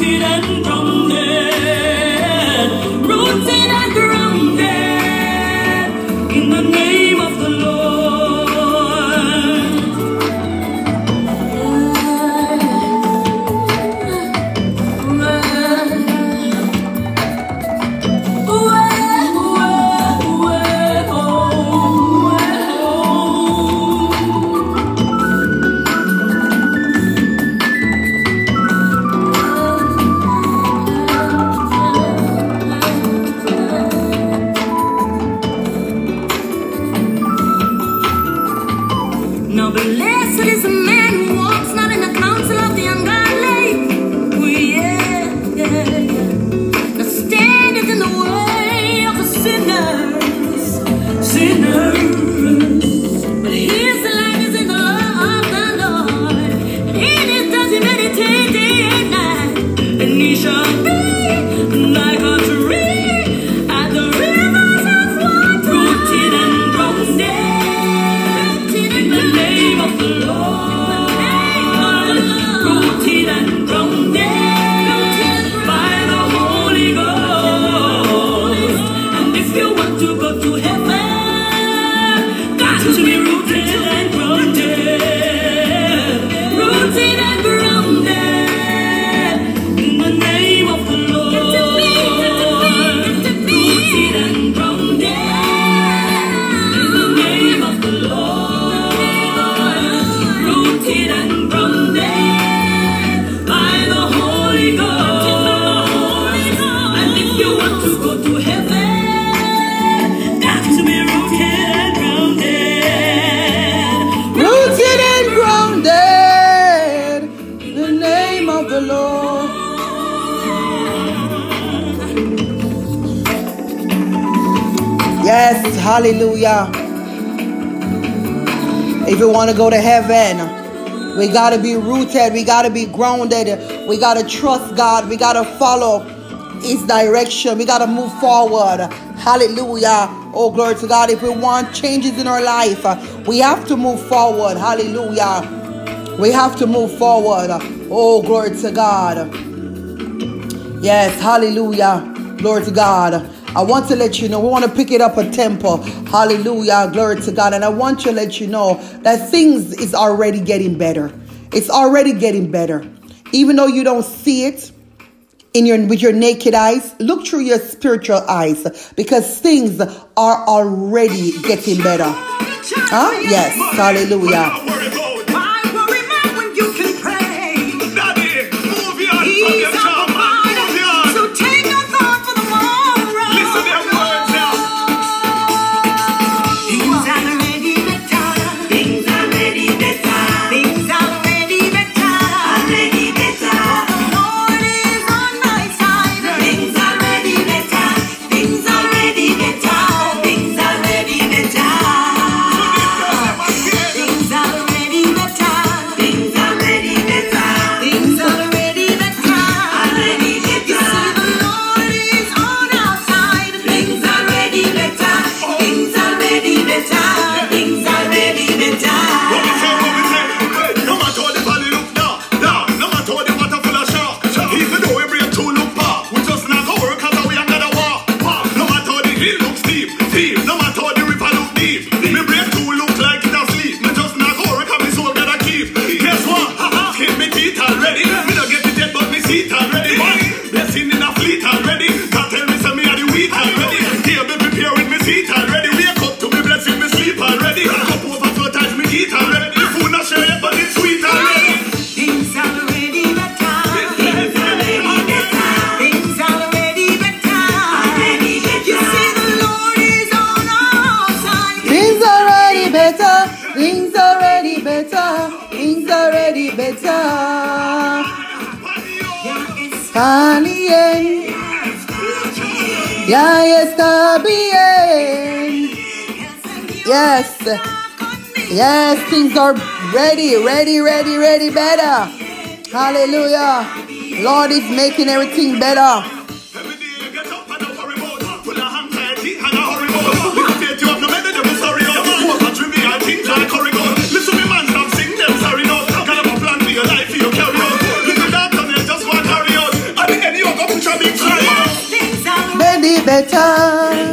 Hallelujah. If you want to go to heaven, We got to be rooted. We got to be grounded. We got to trust God. We got to follow His direction. We got to move forward. Hallelujah. Oh, glory to God. If we want changes in our life, we have to move forward. Hallelujah. We have to move forward. Oh, glory to God. Yes, hallelujah. Glory to God. I want to let you know, we want to pick it up a tempo. Hallelujah. Glory to God. And I want to let you know that things is already getting better. It's already getting better. Even though you don't see it in your with your naked eyes, look through your spiritual eyes because things are already getting better. Huh? Yes. Hallelujah. Ya está bien. Yes. Yes, things are ready, ready, ready, ready, better. Hallelujah. Lord is making everything better. Better.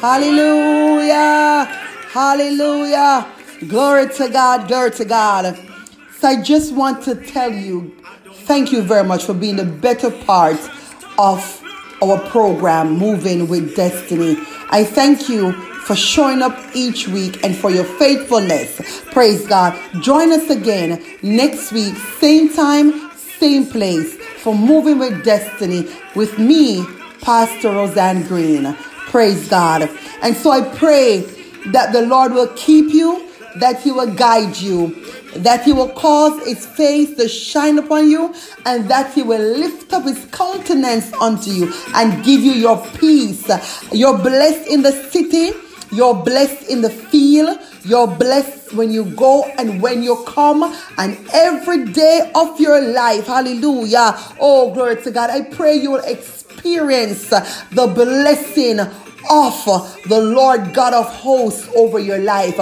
Hallelujah. Hallelujah. Glory to God. Glory to God. So I just want to tell you thank you very much for being the better part of our program, Moving with Destiny. I thank you for showing up each week and for your faithfulness. Praise God. Join us again next week, same time, same place for Moving with Destiny with me, Pastor Roseanne Green. Praise God. And so I pray that the Lord will keep you, that He will guide you, that He will cause His face to shine upon you, and that He will lift up His countenance unto you and give you your peace. You're blessed in the city, you're blessed in the field, you're blessed when you go and when you come, and every day of your life. Hallelujah. Oh, glory to God. I pray you will experience the blessing of the Lord God of hosts over your life.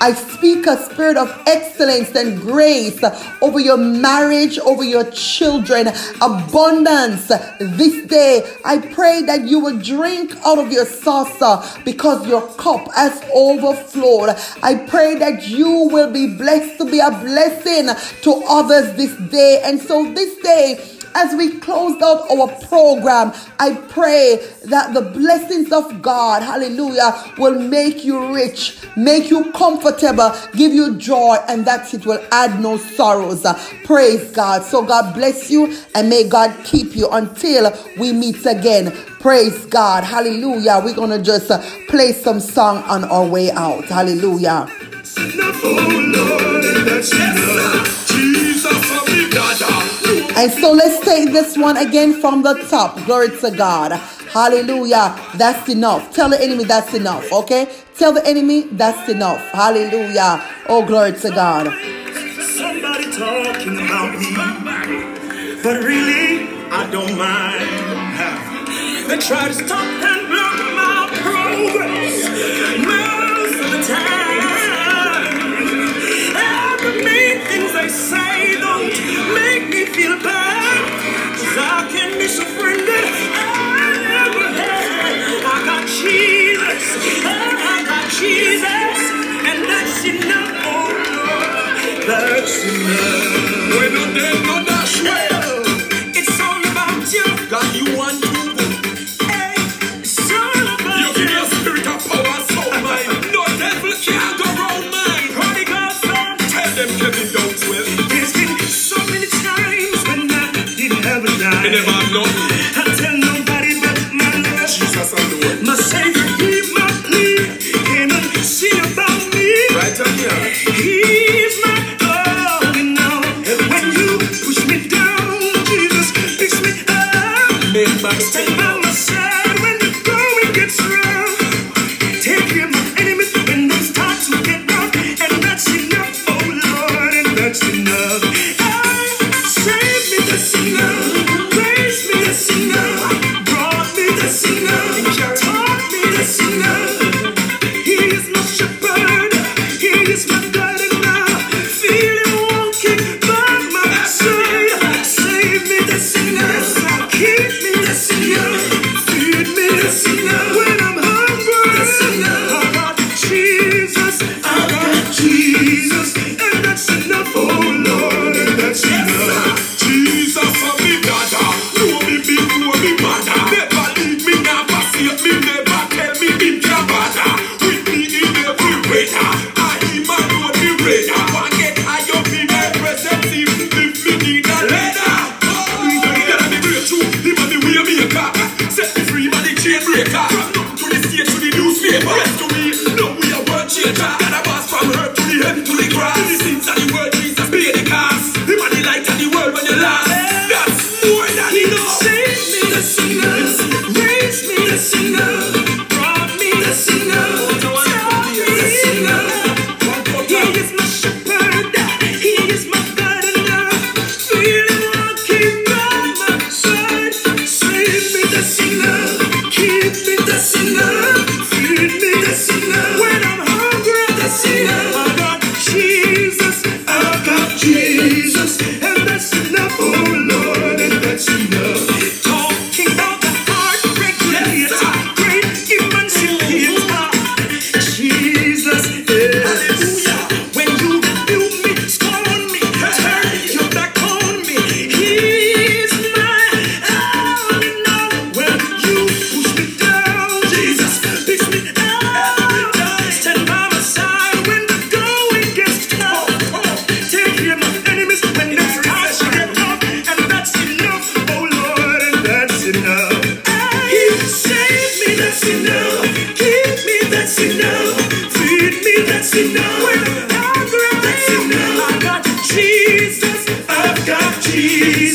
I speak a spirit of excellence and grace over your marriage, over your children, abundance this day. I pray that you will drink out of your saucer because your cup has overflowed. I pray that you will be blessed to be a blessing to others this day. And so this day, as we close out our program, I pray that the blessings of God, hallelujah, will make you rich, make you comfortable, give you joy, and that it will add no sorrows. Praise God. So God bless you and may God keep you until we meet again. Praise God. Hallelujah. We're going to just uh, play some song on our way out. Hallelujah. And so let's take this one again from the top. Glory to God. Hallelujah. That's enough. Tell the enemy that's enough. Okay? Tell the enemy that's enough. Hallelujah. Oh, glory to God. Somebody talking about me, but really, I don't mind. They try to stop and block my progress most of the time. They say don't make me feel bad. Cause I can be surrendered. I never had. I got Jesus. I got Jesus. And that's enough. Oh Lord. That's enough. When I'm Jesus, I've got Jesus.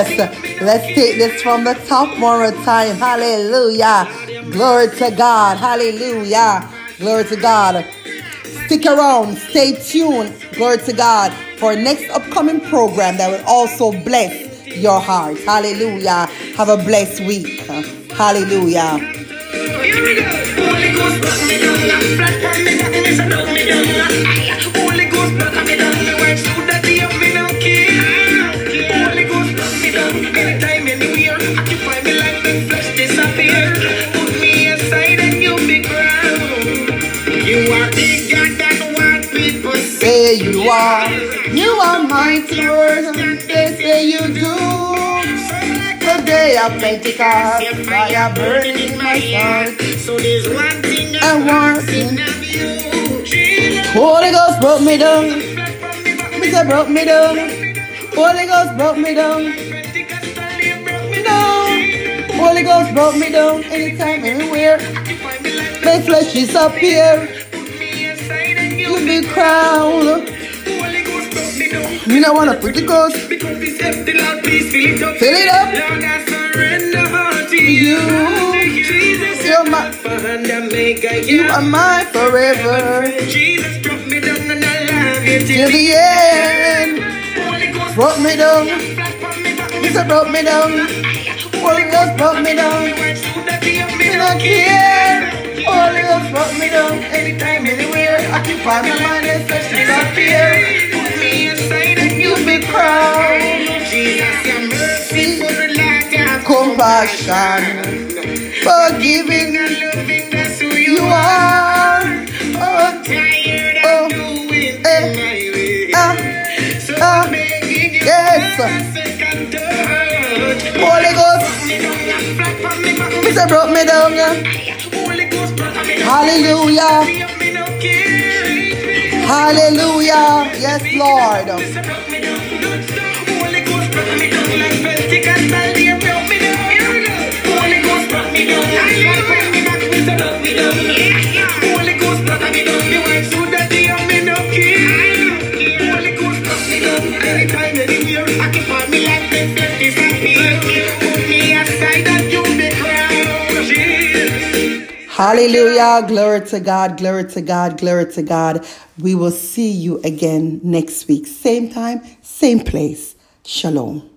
Let's take this from the top one more time. Hallelujah. Glory to God. Hallelujah. Glory to God. Stick around. Stay tuned. Glory to God for next upcoming program that will also bless your heart. Hallelujah. Have a blessed week. Hallelujah. say you are. You are my words, they say you do. The day of Pentecost, fire burning in my heart. So there's one thing I want you. Holy Ghost broke me down. Mister broke me down. Holy Ghost broke me down. No. Holy Ghost broke me down anytime, anywhere. My flesh is up here baby crown. You know what a pretty ghost. Feel it up. I you. You're my. You are mine forever. Jesus, I you till the end. Drop me down. Jesus, drop me down. Holy Ghost, drop me down. You don't care. Holy Ghost, drop me down. By the money, such a fear. Put me inside and you be proud. Jesus, your mercy for the lack of compassion. Forgiving and loving, that's who you, you are. Oh, oh, tired of oh, doing eh, my way. Uh, so uh, I'm begging you, yes. second. Holy Ghost. Mr. brought me down, yeah. Hallelujah. Hallelujah. Yes, Lord. Hallelujah. Glory to God. Glory to God. Glory to God. We will see you again next week. Same time, same place. Shalom.